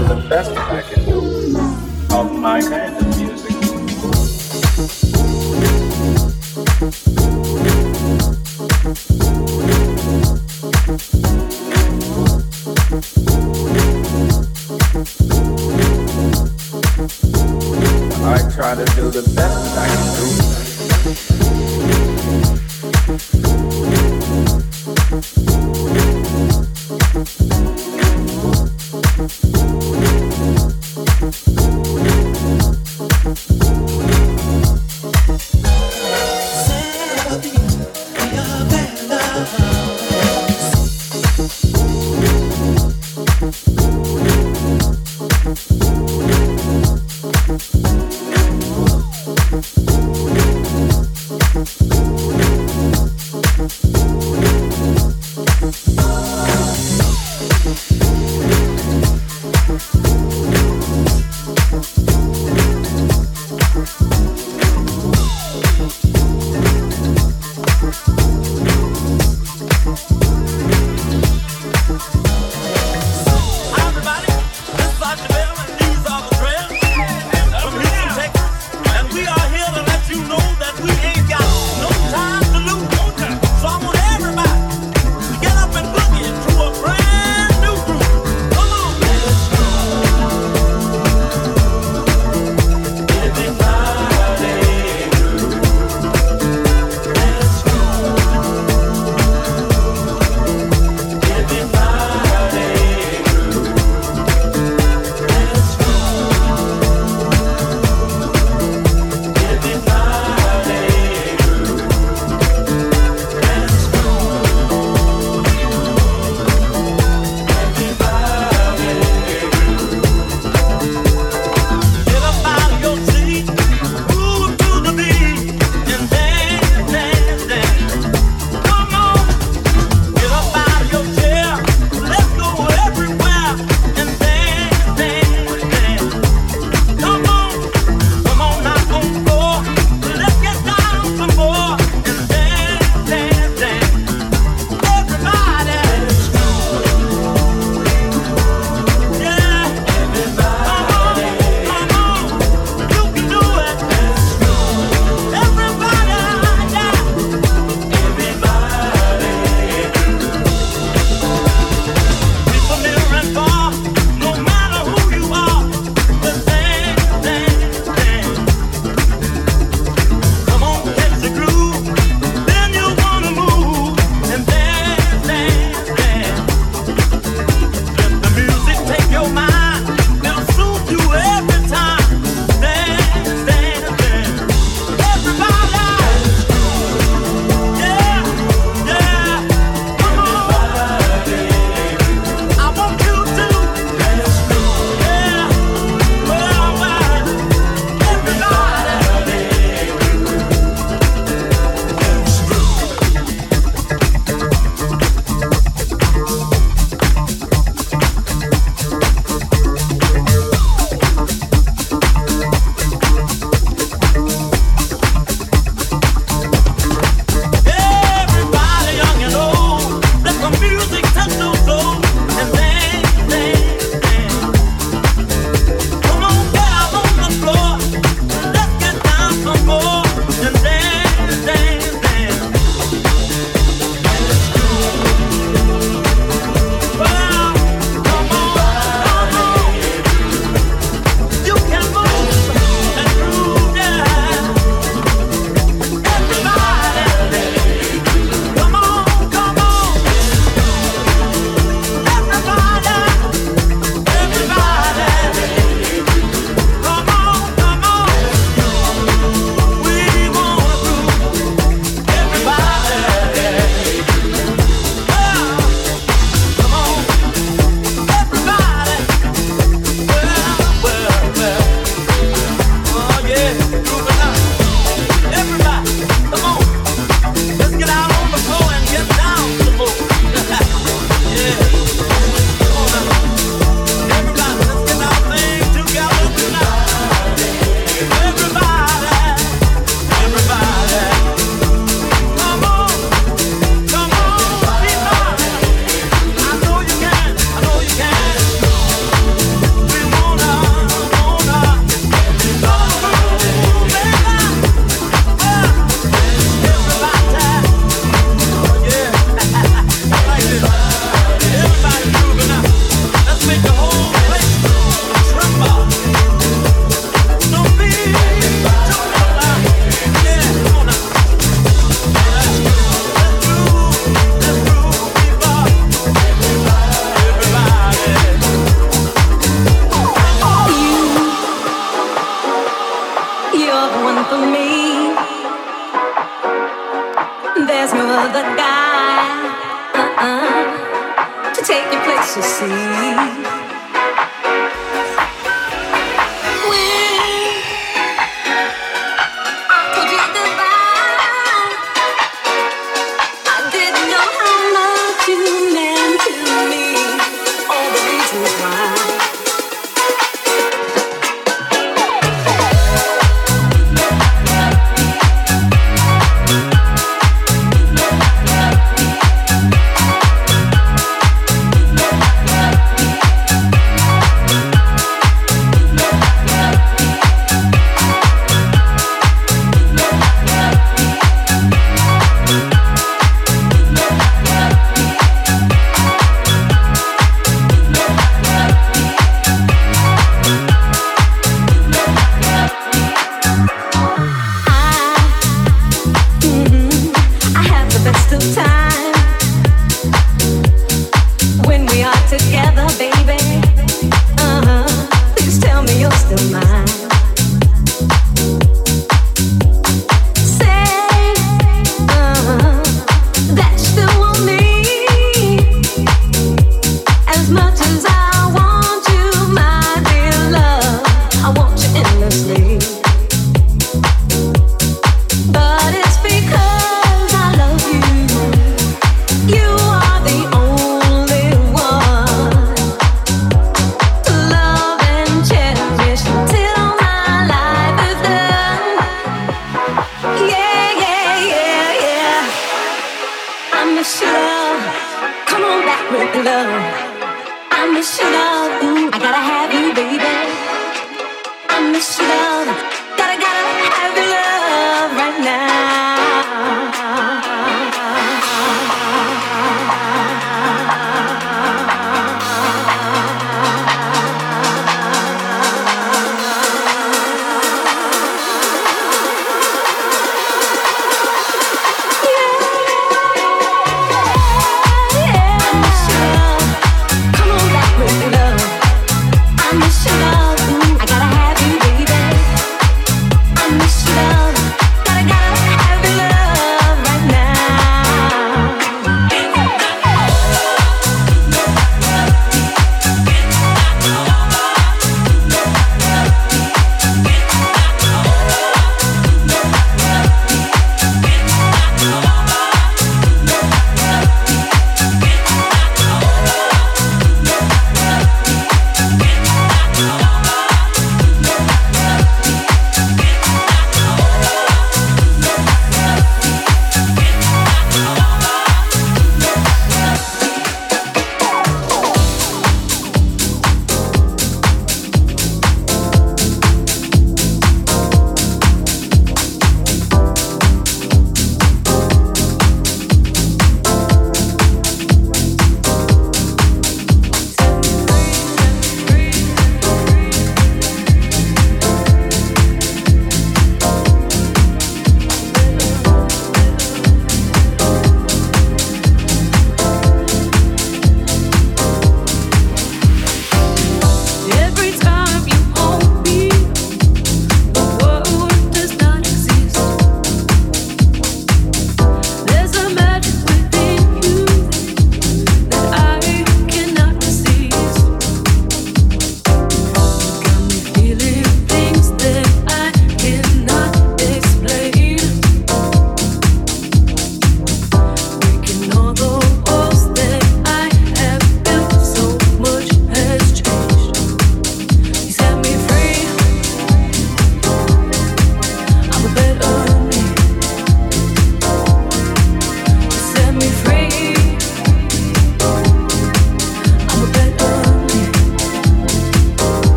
Get up and put